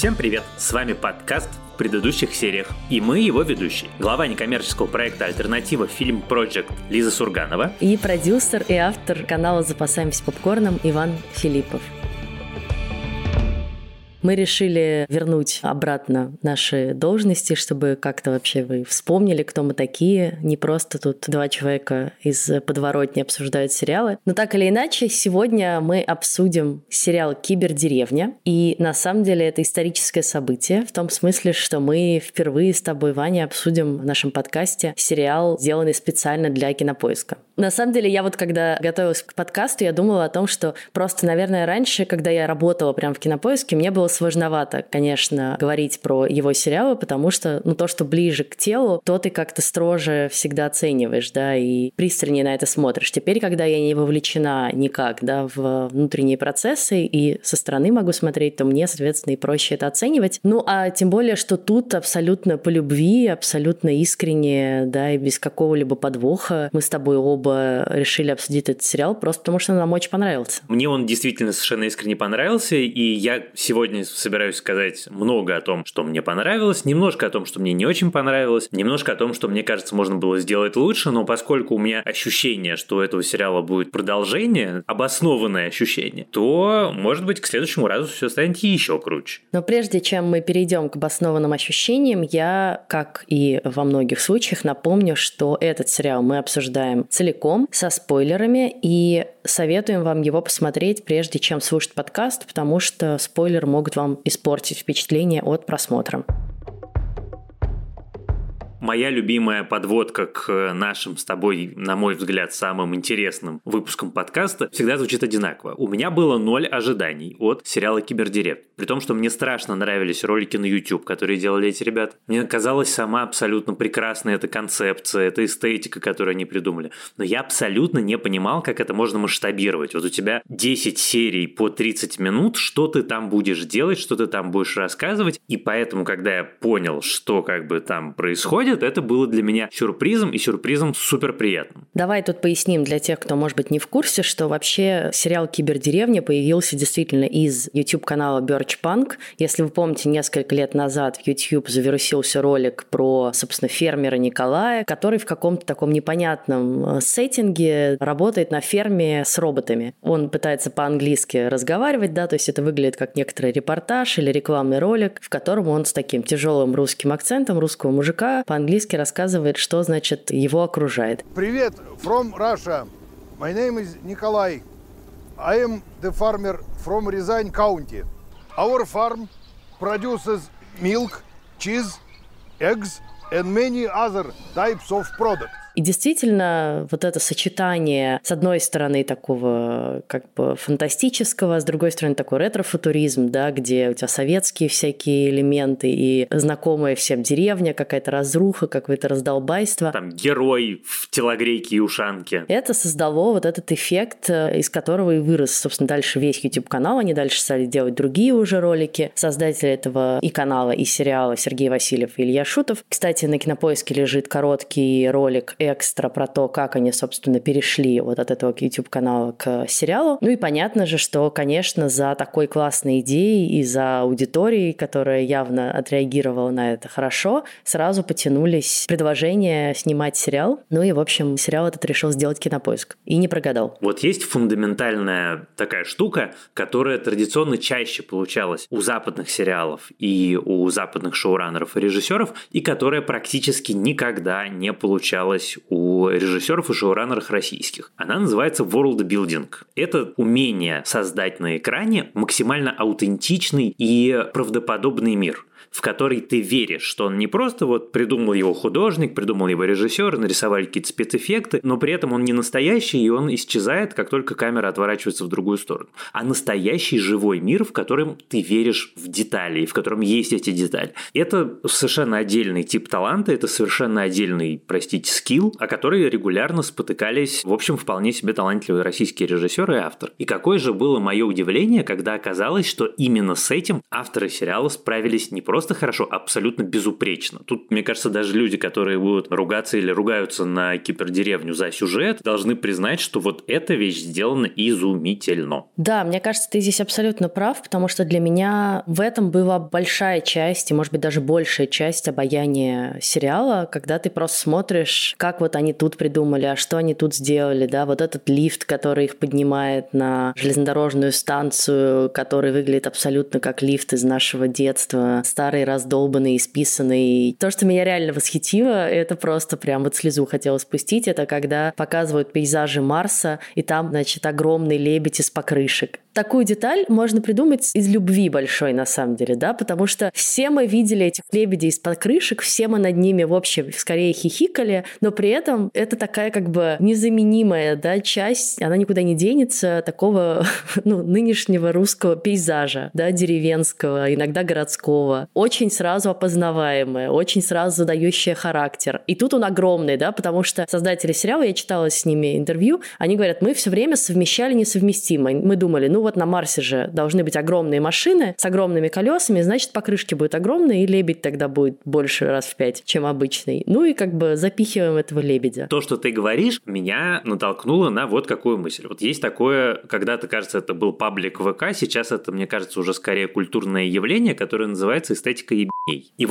Всем привет! С вами подкаст в предыдущих сериях, и мы его ведущие. Глава некоммерческого проекта «Альтернатива Фильм Project Лиза Сурганова и продюсер и автор канала «Запасаемся попкорном» Иван Филиппов мы решили вернуть обратно наши должности, чтобы как-то вообще вы вспомнили, кто мы такие. Не просто тут два человека из подворотни обсуждают сериалы. Но так или иначе, сегодня мы обсудим сериал «Кибердеревня». И на самом деле это историческое событие, в том смысле, что мы впервые с тобой, Ваня, обсудим в нашем подкасте сериал, сделанный специально для кинопоиска. На самом деле, я вот когда готовилась к подкасту, я думала о том, что просто, наверное, раньше, когда я работала прямо в кинопоиске, мне было сложновато, конечно, говорить про его сериалы, потому что, ну, то, что ближе к телу, то ты как-то строже всегда оцениваешь, да, и пристальнее на это смотришь. Теперь, когда я не вовлечена никак, да, в внутренние процессы и со стороны могу смотреть, то мне, соответственно, и проще это оценивать. Ну, а тем более, что тут абсолютно по любви, абсолютно искренне, да, и без какого-либо подвоха мы с тобой оба решили обсудить этот сериал, просто потому что нам очень понравился. Мне он действительно совершенно искренне понравился, и я сегодня собираюсь сказать много о том, что мне понравилось, немножко о том, что мне не очень понравилось, немножко о том, что мне кажется, можно было сделать лучше, но поскольку у меня ощущение, что у этого сериала будет продолжение, обоснованное ощущение, то, может быть, к следующему разу все станет еще круче. Но прежде чем мы перейдем к обоснованным ощущениям, я, как и во многих случаях, напомню, что этот сериал мы обсуждаем целиком со спойлерами, и советуем вам его посмотреть, прежде чем слушать подкаст, потому что спойлеры могут вам испортить впечатление от просмотра. Моя любимая подводка к нашим с тобой, на мой взгляд, самым интересным выпускам подкаста всегда звучит одинаково. У меня было ноль ожиданий от сериала «Кибердирект». При том, что мне страшно нравились ролики на YouTube, которые делали эти ребята. Мне казалась сама абсолютно прекрасная эта концепция, эта эстетика, которую они придумали. Но я абсолютно не понимал, как это можно масштабировать. Вот у тебя 10 серий по 30 минут, что ты там будешь делать, что ты там будешь рассказывать. И поэтому, когда я понял, что как бы там происходит, происходит, это было для меня сюрпризом и сюрпризом супер приятным. Давай тут поясним для тех, кто, может быть, не в курсе, что вообще сериал «Кибердеревня» появился действительно из YouTube-канала Birch Punk. Если вы помните, несколько лет назад в YouTube завирусился ролик про, собственно, фермера Николая, который в каком-то таком непонятном э, сеттинге работает на ферме с роботами. Он пытается по-английски разговаривать, да, то есть это выглядит как некоторый репортаж или рекламный ролик, в котором он с таким тяжелым русским акцентом русского мужика по по-английски рассказывает, что, значит, его окружает. Привет, from Russia. My name is Nikolai. I am the farmer from Rязань County. Our farm produces milk, cheese, eggs and many other types of products. И действительно, вот это сочетание, с одной стороны, такого как бы фантастического, с другой стороны, такой ретро-футуризм, да, где у тебя советские всякие элементы и знакомая всем деревня, какая-то разруха, какое-то раздолбайство. Там герой в телогрейке и ушанке. Это создало вот этот эффект, э, из которого и вырос, собственно, дальше весь YouTube-канал. Они дальше стали делать другие уже ролики. Создатели этого и канала, и сериала Сергей Васильев и Илья Шутов. Кстати, на Кинопоиске лежит короткий ролик экстра про то, как они, собственно, перешли вот от этого YouTube-канала к сериалу. Ну и понятно же, что, конечно, за такой классной идеей и за аудиторией, которая явно отреагировала на это хорошо, сразу потянулись предложения снимать сериал. Ну и, в общем, сериал этот решил сделать кинопоиск. И не прогадал. Вот есть фундаментальная такая штука, которая традиционно чаще получалась у западных сериалов и у западных шоураннеров и режиссеров, и которая практически никогда не получалась у режиссеров и шоураннеров российских. Она называется world building. Это умение создать на экране максимально аутентичный и правдоподобный мир в который ты веришь, что он не просто вот придумал его художник, придумал его режиссер, нарисовали какие-то спецэффекты, но при этом он не настоящий, и он исчезает, как только камера отворачивается в другую сторону. А настоящий живой мир, в котором ты веришь в детали, и в котором есть эти детали. Это совершенно отдельный тип таланта, это совершенно отдельный, простите, скилл, о который регулярно спотыкались, в общем, вполне себе талантливые российские режиссеры и автор. И какое же было мое удивление, когда оказалось, что именно с этим авторы сериала справились не просто просто хорошо, абсолютно безупречно. Тут, мне кажется, даже люди, которые будут ругаться или ругаются на кибердеревню за сюжет, должны признать, что вот эта вещь сделана изумительно. Да, мне кажется, ты здесь абсолютно прав, потому что для меня в этом была большая часть, и, может быть, даже большая часть обаяния сериала, когда ты просто смотришь, как вот они тут придумали, а что они тут сделали, да, вот этот лифт, который их поднимает на железнодорожную станцию, который выглядит абсолютно как лифт из нашего детства, старый, раздолбанный, исписанный. То, что меня реально восхитило, это просто прям вот слезу хотела спустить, это когда показывают пейзажи Марса, и там, значит, огромный лебедь из покрышек. Такую деталь можно придумать из любви большой, на самом деле, да, потому что все мы видели этих лебедей из-под крышек, все мы над ними, в общем, скорее хихикали, но при этом это такая как бы незаменимая, да, часть, она никуда не денется, такого, ну, нынешнего русского пейзажа, да, деревенского, иногда городского, очень сразу опознаваемая, очень сразу задающая характер. И тут он огромный, да, потому что создатели сериала, я читала с ними интервью, они говорят, мы все время совмещали несовместимое. Мы думали, ну вот на Марсе же должны быть огромные машины с огромными колесами, значит, покрышки будут огромные, и лебедь тогда будет больше раз в пять, чем обычный. Ну и как бы запихиваем этого лебедя. То, что ты говоришь, меня натолкнуло на вот какую мысль. Вот есть такое, когда-то, кажется, это был паблик ВК, сейчас это, мне кажется, уже скорее культурное явление, которое называется эстетика ебней. И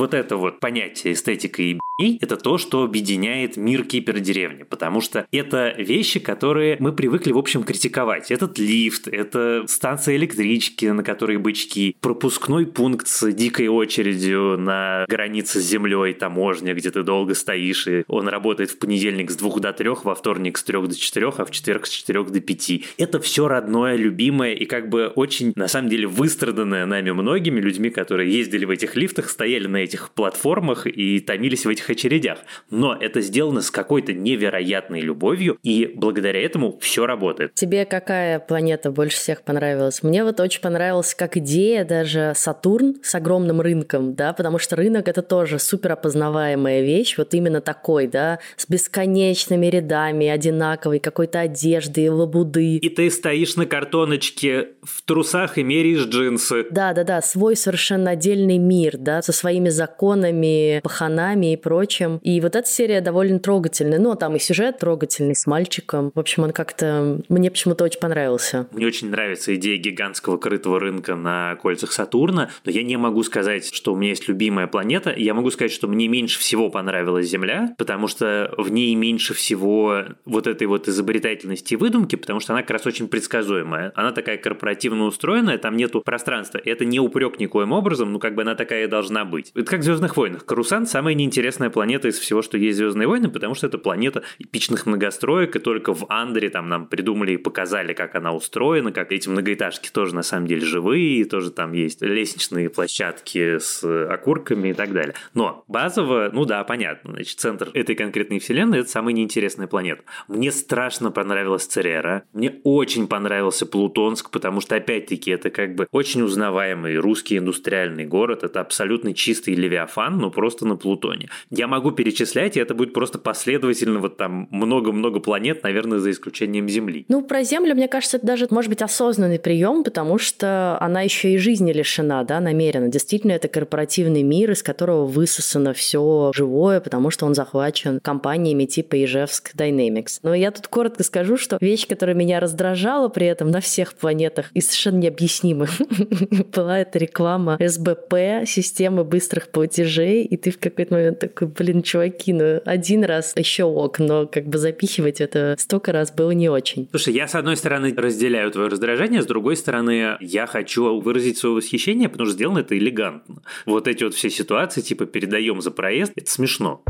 вот это вот понятие эстетика ебней – это то, что объединяет мир кибердеревни, потому что это вещи, которые мы привыкли, в общем, критиковать. Этот лифт, это станция электрички, на которой бычки, пропускной пункт с дикой очередью на границе с землей, таможня, где ты долго стоишь, и он работает в понедельник с двух до трех, во вторник с трех до четырех, а в четверг с четырех до пяти. Это все родное, любимое и как бы очень, на самом деле, выстраданное нами многими людьми, которые ездили в этих лифтах, стояли на этих платформах и томились в этих очередях. Но это сделано с какой-то невероятной любовью, и благодаря этому все работает. Тебе какая планета больше всех понравилась? Мне вот очень понравилась как идея даже Сатурн с огромным рынком, да, потому что рынок это тоже супер опознаваемая вещь, вот именно такой, да, с бесконечными рядами одинаковой какой-то одежды, лабуды. И ты стоишь на картоночке в трусах и меряешь джинсы. Да, да, да, свой совершенно отдельный мир, да, со своими законами, паханами и прочим. И вот эта серия довольно трогательная. Ну, а там и сюжет трогательный с мальчиком. В общем, он как-то... Мне почему-то очень понравился. Мне очень нравится идея гигантского крытого рынка на кольцах Сатурна, но я не могу сказать, что у меня есть любимая планета. Я могу сказать, что мне меньше всего понравилась Земля, потому что в ней меньше всего вот этой вот изобретательности и выдумки, потому что она как раз очень предсказуемая. Она такая корпоративно устроенная, там нету пространства. И это не упрек никоим образом, ну как бы она такая и должна быть. Это как в Звездных войнах. Карусан самая неинтересная планета из всего, что есть Звездные войны, потому что это планета эпичных многостроек, и только в Андере там нам придумали и показали, как она устроена, как эти многоэтажки тоже на самом деле живые, тоже там есть лестничные площадки с окурками и так далее. Но базово, ну да, понятно, значит, центр этой конкретной вселенной – это самая неинтересная планета. Мне страшно понравилась Церера, мне очень понравился Плутонск, потому что, опять-таки, это как бы очень узнаваемый русский индустриальный город, это абсолютно чистый Левиафан, но просто на Плутоне. Я могу перечислять, и это будет просто последовательно вот там много-много планет, наверное, за исключением Земли. Ну, про Землю, мне кажется, это даже может быть осознанный прием, потому что она еще и жизни лишена, да, намеренно. Действительно, это корпоративный мир, из которого высосано все живое, потому что он захвачен компаниями типа Ижевск Dynamics. Но я тут коротко скажу, что вещь, которая меня раздражала при этом на всех планетах и совершенно необъяснимых, была эта реклама СБП, системы быстрых платежей, и ты в какой-то момент такой, блин, чуваки, ну один раз еще ок, но как бы запихивать это столько раз было не очень. Слушай, я с одной стороны разделяю твое раздражение, с другой стороны я хочу выразить свое восхищение, потому что сделано это элегантно. Вот эти вот все ситуации, типа передаем за проезд, это смешно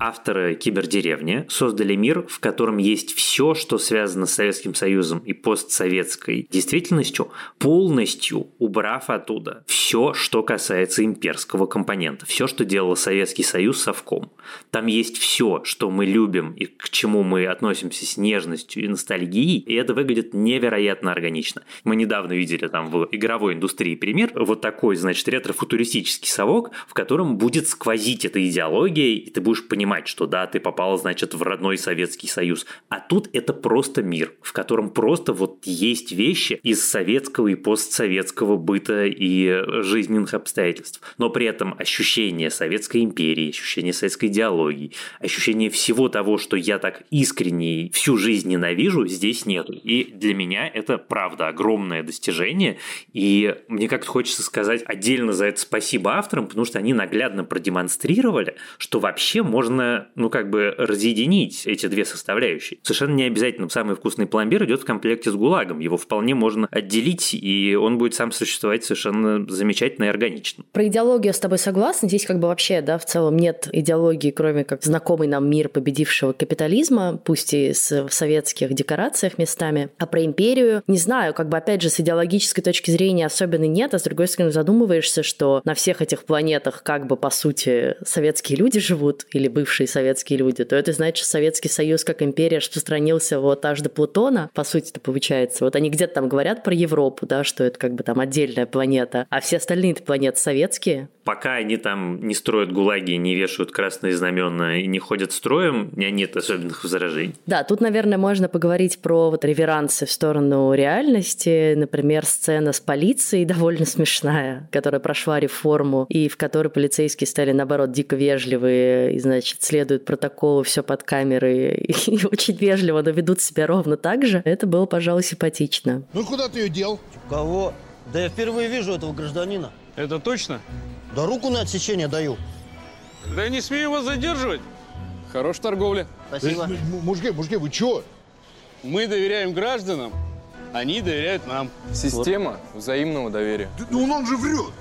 авторы кибердеревни создали мир, в котором есть все, что связано с Советским Союзом и постсоветской действительностью, полностью убрав оттуда все, что касается имперского компонента, все, что делал Советский Союз совком. Там есть все, что мы любим и к чему мы относимся с нежностью и ностальгией, и это выглядит невероятно органично. Мы недавно видели там в игровой индустрии пример, вот такой, значит, ретро-футуристический совок, в котором будет сквозить эта идеология, и ты будешь понимать, понимать, что да, ты попал, значит, в родной Советский Союз. А тут это просто мир, в котором просто вот есть вещи из советского и постсоветского быта и жизненных обстоятельств. Но при этом ощущение Советской империи, ощущение советской идеологии, ощущение всего того, что я так искренне всю жизнь ненавижу, здесь нет. И для меня это, правда, огромное достижение. И мне как-то хочется сказать отдельно за это спасибо авторам, потому что они наглядно продемонстрировали, что вообще можно, ну, как бы разъединить эти две составляющие. Совершенно не обязательно самый вкусный пломбир идет в комплекте с гулагом. Его вполне можно отделить, и он будет сам существовать совершенно замечательно и органично. Про идеологию с тобой согласна. Здесь как бы вообще, да, в целом нет идеологии, кроме как знакомый нам мир победившего капитализма, пусть и с, в советских декорациях местами. А про империю, не знаю, как бы опять же с идеологической точки зрения особенно нет, а с другой стороны задумываешься, что на всех этих планетах как бы по сути советские люди живут или бывшие советские люди, то это значит, что Советский Союз как империя распространился вот аж до Плутона, по сути это получается. Вот они где-то там говорят про Европу, да, что это как бы там отдельная планета, а все остальные планеты советские. Пока они там не строят гулаги, не вешают красные знамена и не ходят строем, у меня нет особенных возражений. Да, тут, наверное, можно поговорить про вот реверансы в сторону реальности. Например, сцена с полицией довольно смешная, которая прошла реформу и в которой полицейские стали, наоборот, дико вежливые и, значит, следуют протоколу, все под камерой и очень вежливо, но ведут себя ровно так же. Это было, пожалуй, симпатично. Ну куда ты ее дел? Кого? Да я впервые вижу этого гражданина. Это точно? Да руку на отсечение даю. Да я не смею вас задерживать. Хорош торговля. Спасибо. Э, Мужики, мужики, вы чё? Мы доверяем гражданам, они доверяют нам. Система взаимного доверия. Да ну он же врет.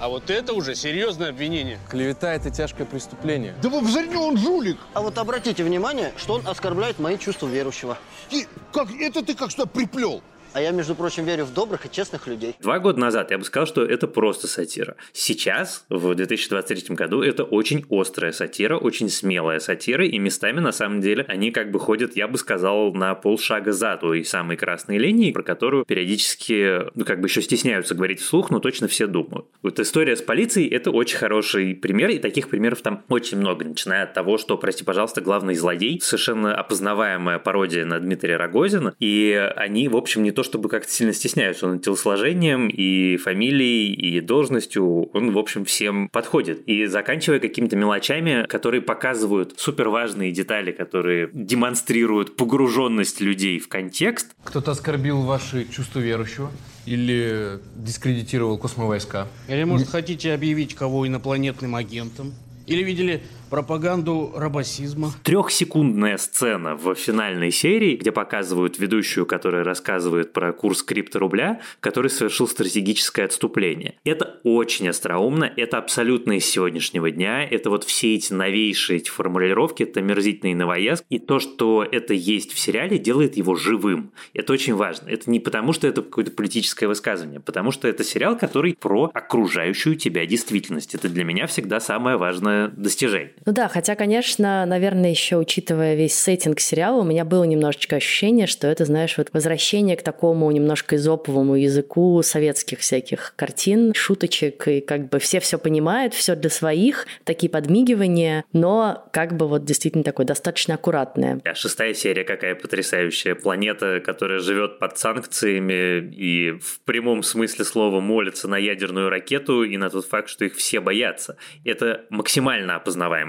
А вот это уже серьезное обвинение. Клевета – это тяжкое преступление. Да вы взорни, он жулик. А вот обратите внимание, что он оскорбляет мои чувства верующего. И как, это ты как сюда приплел? А я, между прочим, верю в добрых и честных людей. Два года назад я бы сказал, что это просто сатира. Сейчас, в 2023 году, это очень острая сатира, очень смелая сатира, и местами, на самом деле, они как бы ходят, я бы сказал, на полшага за той самой красной линии, про которую периодически, ну, как бы еще стесняются говорить вслух, но точно все думают. Вот история с полицией – это очень хороший пример, и таких примеров там очень много, начиная от того, что, прости, пожалуйста, главный злодей, совершенно опознаваемая пародия на Дмитрия Рогозина, и они, в общем, не то чтобы как-то сильно стесняются, он телосложением, и фамилией, и должностью, он, в общем, всем подходит. И заканчивая какими-то мелочами, которые показывают суперважные детали, которые демонстрируют погруженность людей в контекст, Кто-то оскорбил ваши чувства верующего или дискредитировал космовойска. Или, может, хотите объявить кого инопланетным агентом? Или видели пропаганду рабасизма? Трехсекундная сцена в финальной серии, где показывают ведущую, которая рассказывает про курс крипторубля, который совершил стратегическое отступление. Это очень остроумно, это абсолютно из сегодняшнего дня, это вот все эти новейшие эти формулировки, это мерзительный новоязд, и то, что это есть в сериале, делает его живым. Это очень важно. Это не потому, что это какое-то политическое высказывание, а потому что это сериал, который про окружающую тебя действительность. Это для меня всегда самое важное достижение. Ну да, хотя, конечно, наверное, еще учитывая весь сеттинг сериала, у меня было немножечко ощущение, что это, знаешь, вот возвращение к такому немножко изоповому языку советских всяких картин, шуточек, и как бы все все понимают, все для своих, такие подмигивания, но как бы вот действительно такое достаточно аккуратное. А шестая серия какая потрясающая. Планета, которая живет под санкциями и в прямом смысле слова молится на ядерную ракету и на тот факт, что их все боятся. Это максимально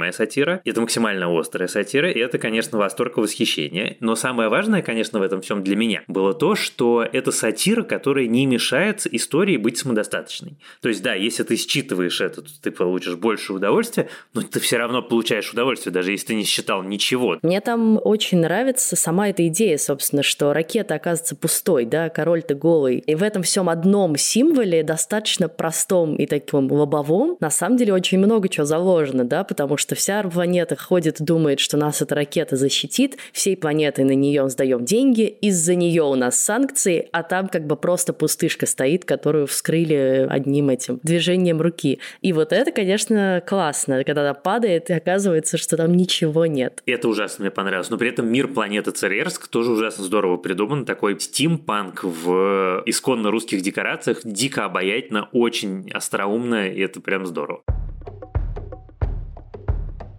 опознаваемая сатира, это максимально острая сатира, и это, конечно, восторг и восхищение. Но самое важное, конечно, в этом всем для меня было то, что это сатира, которая не мешает истории быть самодостаточной. То есть, да, если ты считываешь это, то ты получишь больше удовольствия, но ты все равно получаешь удовольствие, даже если ты не считал ничего. Мне там очень нравится сама эта идея, собственно, что ракета оказывается пустой, да, король-то голый. И в этом всем одном символе, достаточно простом и таком лобовом, на самом деле очень много чего заложено, да, потому что вся планета ходит думает, что нас эта ракета защитит, всей планетой на нее сдаем деньги, из-за нее у нас санкции, а там как бы просто пустышка стоит, которую вскрыли одним этим движением руки. И вот это, конечно, классно, когда она падает, и оказывается, что там ничего нет. Это ужасно мне понравилось. Но при этом мир планеты Церерск тоже ужасно здорово придуман. Такой стимпанк в исконно русских декорациях. Дико обаятельно, очень остроумно, и это прям здорово.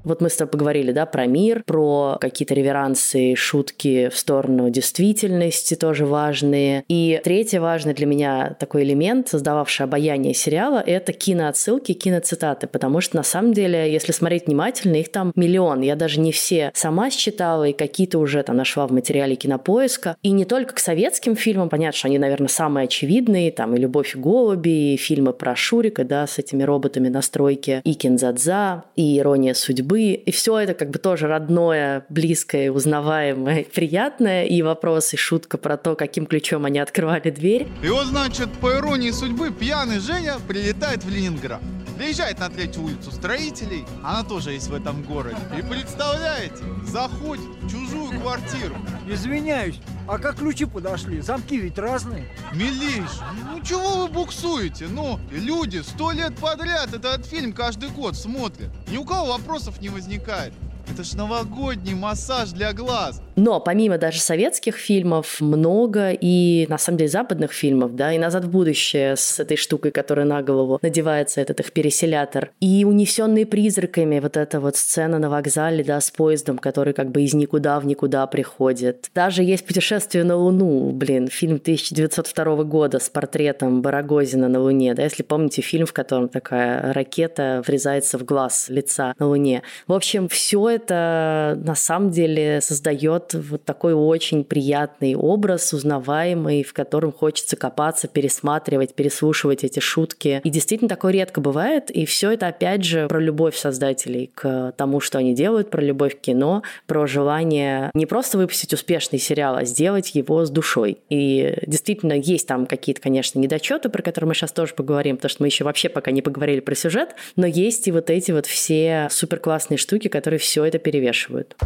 Вот мы с тобой поговорили, да, про мир, про какие-то реверансы, шутки в сторону действительности тоже важные. И третий важный для меня такой элемент, создававший обаяние сериала, это киноотсылки, киноцитаты, потому что на самом деле, если смотреть внимательно, их там миллион. Я даже не все сама считала, и какие-то уже там нашла в материале кинопоиска. И не только к советским фильмам, понятно, что они, наверное, самые очевидные, там и «Любовь и голуби», и фильмы про Шурика, да, с этими роботами на стройке, и «Кинзадза», и «Ирония судьбы», и все это как бы тоже родное, близкое, узнаваемое, приятное, и вопрос, и шутка про то, каким ключом они открывали дверь. И вот, значит, по иронии судьбы, пьяный Женя прилетает в Ленинград. Приезжает на третью улицу строителей, она тоже есть в этом городе. И представляете, заходит в чужую квартиру. Извиняюсь, а как ключи подошли? Замки ведь разные. Милейш, ну чего вы буксуете? Ну, люди сто лет подряд этот фильм каждый год смотрят. Ни у кого вопросов не возникает. Это ж новогодний массаж для глаз. Но помимо даже советских фильмов, много и, на самом деле, западных фильмов, да, и «Назад в будущее» с этой штукой, которая на голову надевается, этот их переселятор. И «Унесенные призраками», вот эта вот сцена на вокзале, да, с поездом, который как бы из никуда в никуда приходит. Даже есть «Путешествие на Луну», блин, фильм 1902 года с портретом Барагозина на Луне, да, если помните фильм, в котором такая ракета врезается в глаз лица на Луне. В общем, все это на самом деле создает вот такой очень приятный образ, узнаваемый, в котором хочется копаться, пересматривать, переслушивать эти шутки. И действительно такое редко бывает. И все это опять же про любовь создателей к тому, что они делают, про любовь к кино, про желание не просто выпустить успешный сериал, а сделать его с душой. И действительно есть там какие-то, конечно, недочеты, про которые мы сейчас тоже поговорим, потому что мы еще вообще пока не поговорили про сюжет, но есть и вот эти вот все супер классные штуки, которые все это перевешивают.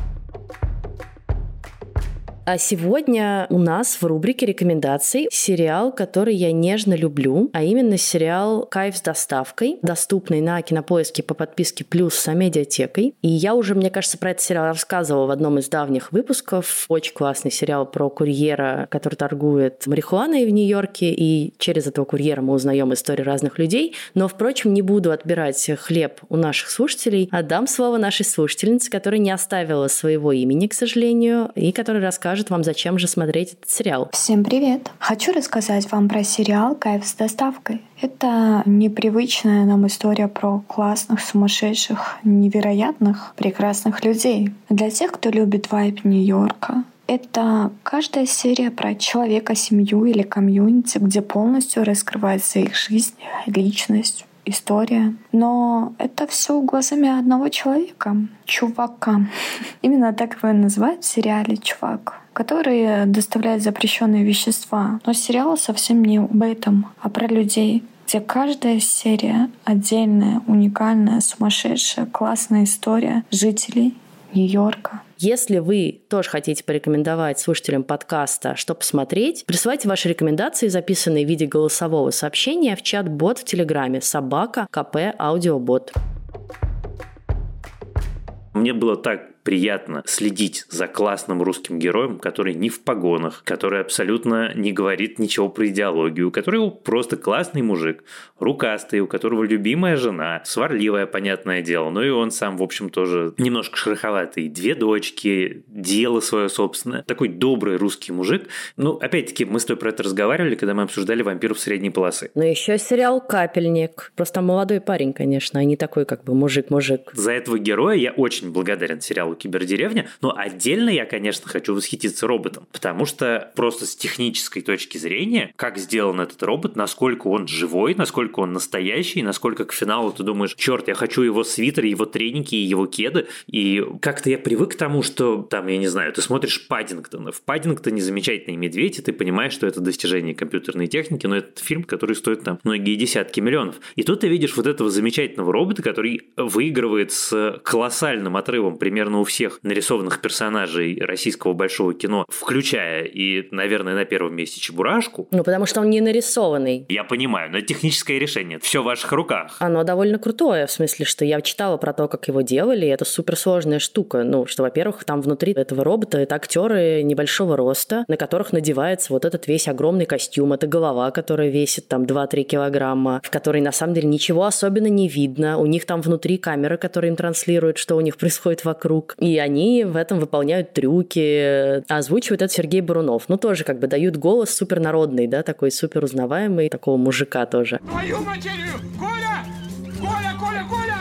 А сегодня у нас в рубрике рекомендаций сериал, который я нежно люблю, а именно сериал «Кайф с доставкой», доступный на Кинопоиске по подписке «Плюс» с медиатекой. И я уже, мне кажется, про этот сериал рассказывала в одном из давних выпусков. Очень классный сериал про курьера, который торгует марихуаной в Нью-Йорке, и через этого курьера мы узнаем истории разных людей. Но, впрочем, не буду отбирать хлеб у наших слушателей. Отдам слово нашей слушательнице, которая не оставила своего имени, к сожалению, и которая расскажет расскажет вам, зачем же смотреть этот сериал. Всем привет! Хочу рассказать вам про сериал «Кайф с доставкой». Это непривычная нам история про классных, сумасшедших, невероятных, прекрасных людей. Для тех, кто любит вайб Нью-Йорка, это каждая серия про человека, семью или комьюнити, где полностью раскрывается их жизнь, личность, история. Но это все глазами одного человека, чувака. Именно так его называют в сериале «Чувак» который доставляет запрещенные вещества. Но сериал совсем не об этом, а про людей, где каждая серия отдельная, уникальная, сумасшедшая, классная история жителей Нью-Йорка. Если вы тоже хотите порекомендовать слушателям подкаста, что посмотреть, присылайте ваши рекомендации, записанные в виде голосового сообщения в чат-бот в Телеграме собака КП Аудиобот. Мне было так приятно следить за классным русским героем, который не в погонах, который абсолютно не говорит ничего про идеологию, который просто классный мужик, рукастый, у которого любимая жена, сварливая, понятное дело, но и он сам, в общем, тоже немножко шероховатый. Две дочки, дело свое собственное. Такой добрый русский мужик. Ну, опять-таки, мы с тобой про это разговаривали, когда мы обсуждали «Вампиров средней полосы». Ну, еще сериал «Капельник». Просто молодой парень, конечно, а не такой как бы мужик-мужик. За этого героя я очень благодарен сериалу сериалу «Кибердеревня», но отдельно я, конечно, хочу восхититься роботом, потому что просто с технической точки зрения, как сделан этот робот, насколько он живой, насколько он настоящий, насколько к финалу ты думаешь, черт, я хочу его свитер, его треники и его кеды, и как-то я привык к тому, что там, я не знаю, ты смотришь Паддингтона, в Паддингтоне замечательный медведь, и ты понимаешь, что это достижение компьютерной техники, но это фильм, который стоит там многие десятки миллионов. И тут ты видишь вот этого замечательного робота, который выигрывает с колоссальным отрывом примерно у всех нарисованных персонажей российского большого кино, включая и, наверное, на первом месте Чебурашку. Ну, потому что он не нарисованный. Я понимаю, но это техническое решение. Все в ваших руках. Оно довольно крутое, в смысле, что я читала про то, как его делали, и это суперсложная штука. Ну, что, во-первых, там внутри этого робота это актеры небольшого роста, на которых надевается вот этот весь огромный костюм. Это голова, которая весит там 2-3 килограмма, в которой на самом деле ничего особенно не видно. У них там внутри камера, которая им транслирует, что у них происходит вокруг. И они в этом выполняют трюки. Озвучивает это Сергей Бурунов. Ну, тоже как бы дают голос супернародный, да, такой супер узнаваемый, такого мужика тоже. Твою материю! Коля! Коля, Коля, Коля!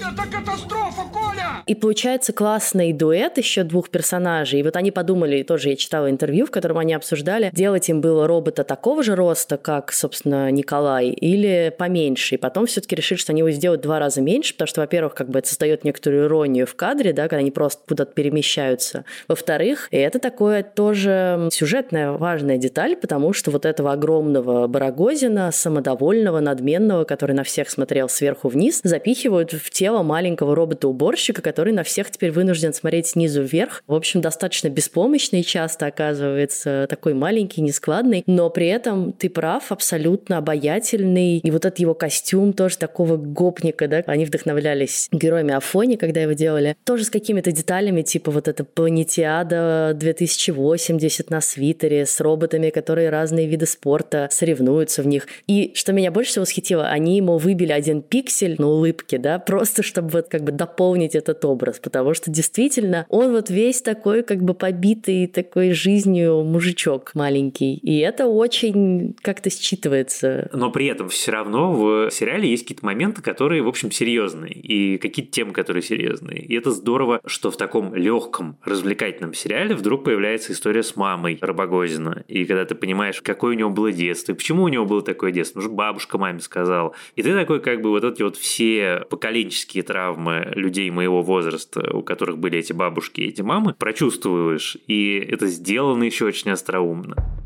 Это катастрофа, Коля! И получается классный дуэт еще двух персонажей. И вот они подумали, тоже я читала интервью, в котором они обсуждали, делать им было робота такого же роста, как, собственно, Николай, или поменьше. И потом все-таки решили, что они его сделают два раза меньше, потому что, во-первых, как бы это создает некоторую иронию в кадре, да, когда они просто куда-то перемещаются. Во-вторых, и это такое тоже сюжетная важная деталь, потому что вот этого огромного Барагозина, самодовольного, надменного, который на всех смотрел сверху вниз, запихивают в тело маленького робота-уборщика, который на всех теперь вынужден смотреть снизу вверх. В общем, достаточно беспомощный часто оказывается, такой маленький, нескладный, но при этом ты прав, абсолютно обаятельный. И вот этот его костюм тоже такого гопника, да, они вдохновлялись героями Афони, когда его делали. Тоже с какими-то деталями, типа вот эта планетиада 2080 на свитере с роботами, которые разные виды спорта соревнуются в них. И что меня больше всего восхитило, они ему выбили один пиксель на улыбке, да, просто чтобы вот как бы дополнить этот образ, потому что действительно он вот весь такой как бы побитый такой жизнью мужичок маленький, и это очень как-то считывается. Но при этом все равно в сериале есть какие-то моменты, которые, в общем, серьезные, и какие-то темы, которые серьезные. И это здорово, что в таком легком, развлекательном сериале вдруг появляется история с мамой Рабогозина, и когда ты понимаешь, какое у него было детство, и почему у него было такое детство, потому что бабушка маме сказала, и ты такой как бы вот эти вот все поколенческие травмы людей моего возраста, у которых были эти бабушки и эти мамы, прочувствуешь. И это сделано еще очень остроумно.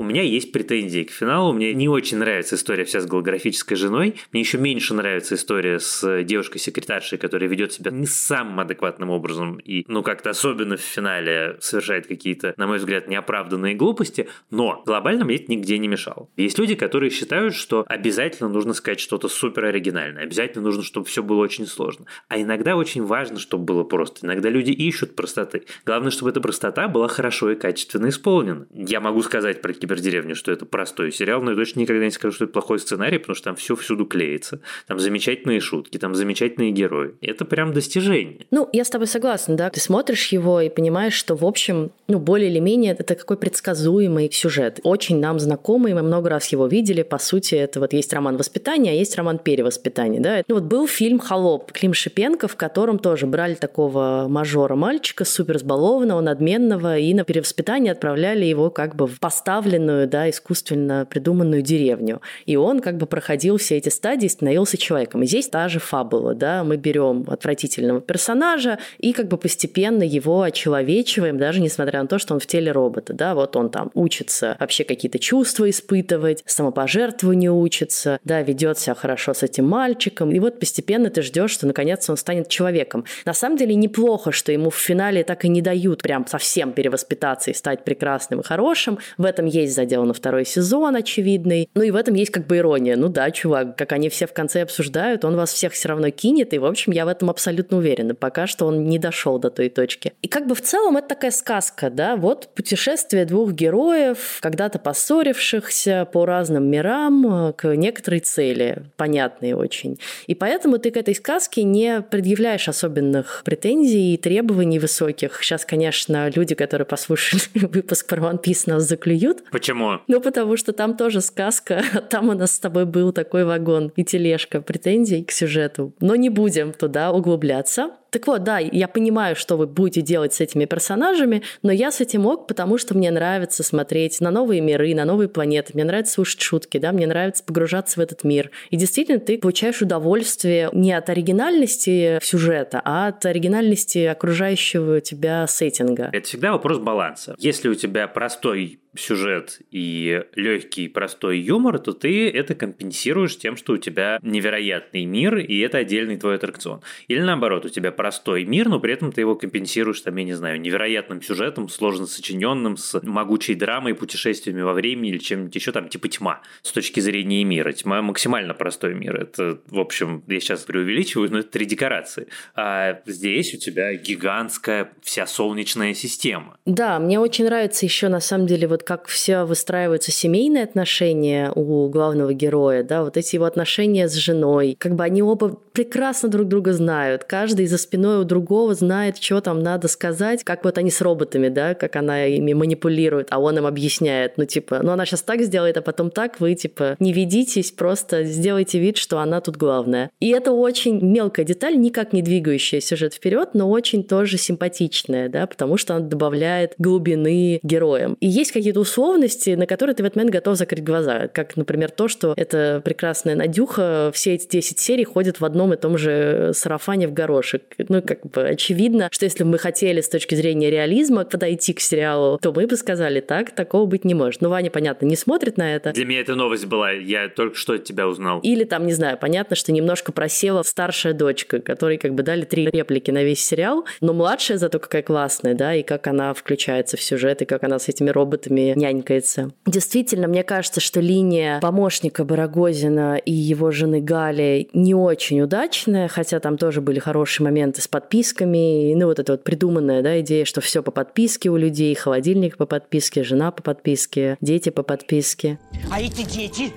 У меня есть претензии к финалу. Мне не очень нравится история вся с голографической женой. Мне еще меньше нравится история с девушкой-секретаршей, которая ведет себя не самым адекватным образом и, ну, как-то особенно в финале совершает какие-то, на мой взгляд, неоправданные глупости. Но глобально мне это нигде не мешало. Есть люди, которые считают, что обязательно нужно сказать что-то супер оригинальное. Обязательно нужно, чтобы все было очень сложно. А иногда очень важно, чтобы было просто. Иногда люди ищут простоты. Главное, чтобы эта простота была хорошо и качественно исполнена. Я могу сказать про кибердеревню, что это простой сериал, но я точно никогда не скажу, что это плохой сценарий, потому что там все всюду клеится. Там замечательные шутки, там замечательные герои. Это прям достижение. Ну, я с тобой согласна, да. Ты смотришь его и понимаешь, что, в общем, ну, более или менее это какой предсказуемый сюжет. Очень нам знакомый, мы много раз его видели. По сути, это вот есть роман воспитания, а есть роман перевоспитания, да. Ну, вот был фильм «Холоп» Клим Шипенко, в котором тоже брали такого мажора мальчика, супер сбалованного, надменного, и на перевоспитание отправляли его как бы в поставленный вымышленную, да, искусственно придуманную деревню. И он как бы проходил все эти стадии, становился человеком. И здесь та же фабула, да, мы берем отвратительного персонажа и как бы постепенно его очеловечиваем, даже несмотря на то, что он в теле робота, да, вот он там учится вообще какие-то чувства испытывать, самопожертвованию учится, да, ведет себя хорошо с этим мальчиком, и вот постепенно ты ждешь, что наконец он станет человеком. На самом деле неплохо, что ему в финале так и не дают прям совсем перевоспитаться и стать прекрасным и хорошим. В этом есть есть заделано второй сезон очевидный. Ну и в этом есть как бы ирония. Ну да, чувак, как они все в конце обсуждают, он вас всех все равно кинет, и, в общем, я в этом абсолютно уверена. Пока что он не дошел до той точки. И как бы в целом это такая сказка, да, вот путешествие двух героев, когда-то поссорившихся по разным мирам э, к некоторой цели, понятной очень. И поэтому ты к этой сказке не предъявляешь особенных претензий и требований высоких. Сейчас, конечно, люди, которые послушали выпуск про One Piece, нас заклюют. Почему? Ну, потому что там тоже сказка. Там у нас с тобой был такой вагон и тележка претензий к сюжету. Но не будем туда углубляться. Так вот, да, я понимаю, что вы будете делать с этими персонажами, но я с этим ок, потому что мне нравится смотреть на новые миры, на новые планеты, мне нравится слушать шутки, да, мне нравится погружаться в этот мир. И действительно, ты получаешь удовольствие не от оригинальности сюжета, а от оригинальности окружающего тебя сеттинга. Это всегда вопрос баланса. Если у тебя простой сюжет и легкий простой юмор, то ты это компенсируешь тем, что у тебя невероятный мир, и это отдельный твой аттракцион. Или наоборот, у тебя простой мир, но при этом ты его компенсируешь, там, я не знаю, невероятным сюжетом, сложно сочиненным, с могучей драмой, путешествиями во времени или чем-нибудь еще, там, типа тьма, с точки зрения мира. Тьма максимально простой мир. Это, в общем, я сейчас преувеличиваю, но это три декорации. А здесь у тебя гигантская вся солнечная система. Да, мне очень нравится еще, на самом деле, вот как все выстраиваются семейные отношения у главного героя, да, вот эти его отношения с женой, как бы они оба прекрасно друг друга знают, каждый за спиной у другого знает, что там надо сказать, как вот они с роботами, да, как она ими манипулирует, а он им объясняет, ну типа, ну она сейчас так сделает, а потом так, вы типа не ведитесь, просто сделайте вид, что она тут главная. И это очень мелкая деталь, никак не двигающая сюжет вперед, но очень тоже симпатичная, да, потому что она добавляет глубины героям. И есть какие какие-то условности, на которые ты в этот момент готов закрыть глаза. Как, например, то, что эта прекрасная Надюха все эти 10 серий ходит в одном и том же сарафане в горошек. Ну, как бы очевидно, что если бы мы хотели с точки зрения реализма подойти к сериалу, то мы бы сказали, так, такого быть не может. Ну, Ваня, понятно, не смотрит на это. Для меня это новость была, я только что от тебя узнал. Или там, не знаю, понятно, что немножко просела старшая дочка, которой как бы дали три реплики на весь сериал, но младшая зато какая классная, да, и как она включается в сюжет, и как она с этими роботами нянькается. Действительно, мне кажется, что линия помощника Барагозина и его жены Гали не очень удачная, хотя там тоже были хорошие моменты с подписками, ну вот эта вот придуманная да, идея, что все по подписке у людей, холодильник по подписке, жена по подписке, дети по подписке. А эти дети?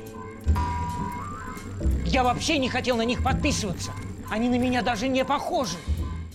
Я вообще не хотел на них подписываться. Они на меня даже не похожи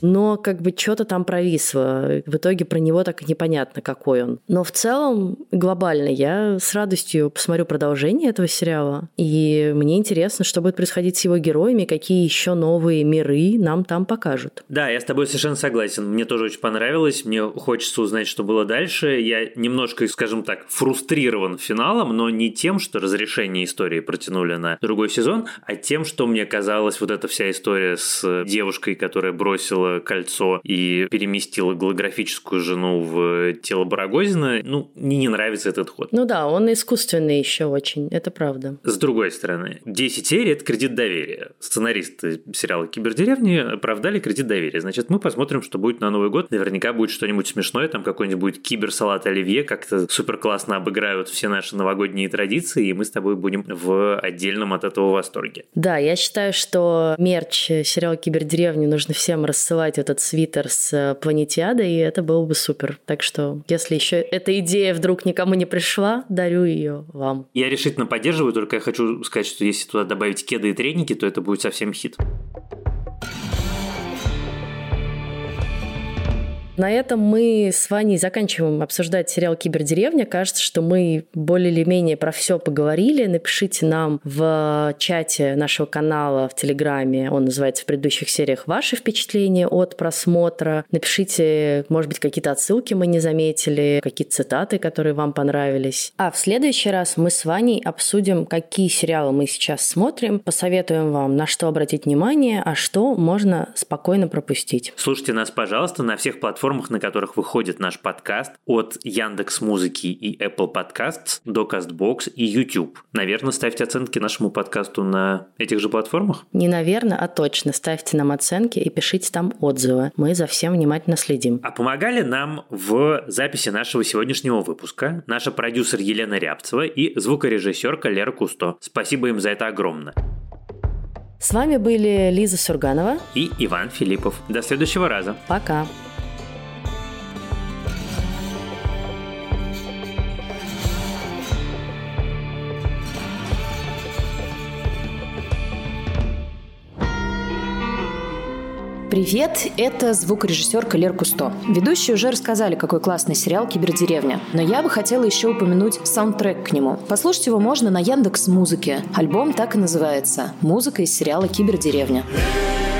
но как бы что-то там провисло. В итоге про него так непонятно, какой он. Но в целом, глобально, я с радостью посмотрю продолжение этого сериала. И мне интересно, что будет происходить с его героями, какие еще новые миры нам там покажут. Да, я с тобой совершенно согласен. Мне тоже очень понравилось. Мне хочется узнать, что было дальше. Я немножко, скажем так, фрустрирован финалом, но не тем, что разрешение истории протянули на другой сезон, а тем, что мне казалось вот эта вся история с девушкой, которая бросила кольцо и переместила голографическую жену в тело Барагозина, ну, мне не нравится этот ход. Ну да, он искусственный еще очень, это правда. С другой стороны, 10 серий – это кредит доверия. Сценаристы сериала «Кибердеревни» оправдали кредит доверия. Значит, мы посмотрим, что будет на Новый год. Наверняка будет что-нибудь смешное, там какой-нибудь будет киберсалат оливье, как-то супер классно обыграют все наши новогодние традиции, и мы с тобой будем в отдельном от этого восторге. Да, я считаю, что мерч сериала «Кибердеревни» нужно всем рассылать нарисовать этот свитер с э, планетиадой, и это было бы супер. Так что, если еще эта идея вдруг никому не пришла, дарю ее вам. Я решительно поддерживаю, только я хочу сказать, что если туда добавить кеды и треники, то это будет совсем хит. На этом мы с Ваней заканчиваем обсуждать сериал «Кибердеревня». Кажется, что мы более или менее про все поговорили. Напишите нам в чате нашего канала в Телеграме, он называется в предыдущих сериях, ваши впечатления от просмотра. Напишите, может быть, какие-то отсылки мы не заметили, какие-то цитаты, которые вам понравились. А в следующий раз мы с Ваней обсудим, какие сериалы мы сейчас смотрим, посоветуем вам, на что обратить внимание, а что можно спокойно пропустить. Слушайте нас, пожалуйста, на всех платформах платформах, на которых выходит наш подкаст, от Яндекс Музыки и Apple Podcasts до CastBox и YouTube. Наверное, ставьте оценки нашему подкасту на этих же платформах? Не наверное, а точно. Ставьте нам оценки и пишите там отзывы. Мы за всем внимательно следим. А помогали нам в записи нашего сегодняшнего выпуска наша продюсер Елена Рябцева и звукорежиссерка Лера Кусто. Спасибо им за это огромное. С вами были Лиза Сурганова и Иван Филиппов. До следующего раза. Пока. Привет, это звукорежиссерка Лер Кусто. Ведущие уже рассказали, какой классный сериал «Кибердеревня». Но я бы хотела еще упомянуть саундтрек к нему. Послушать его можно на Яндекс Музыке. Альбом так и называется «Музыка из сериала «Кибердеревня». Yeah.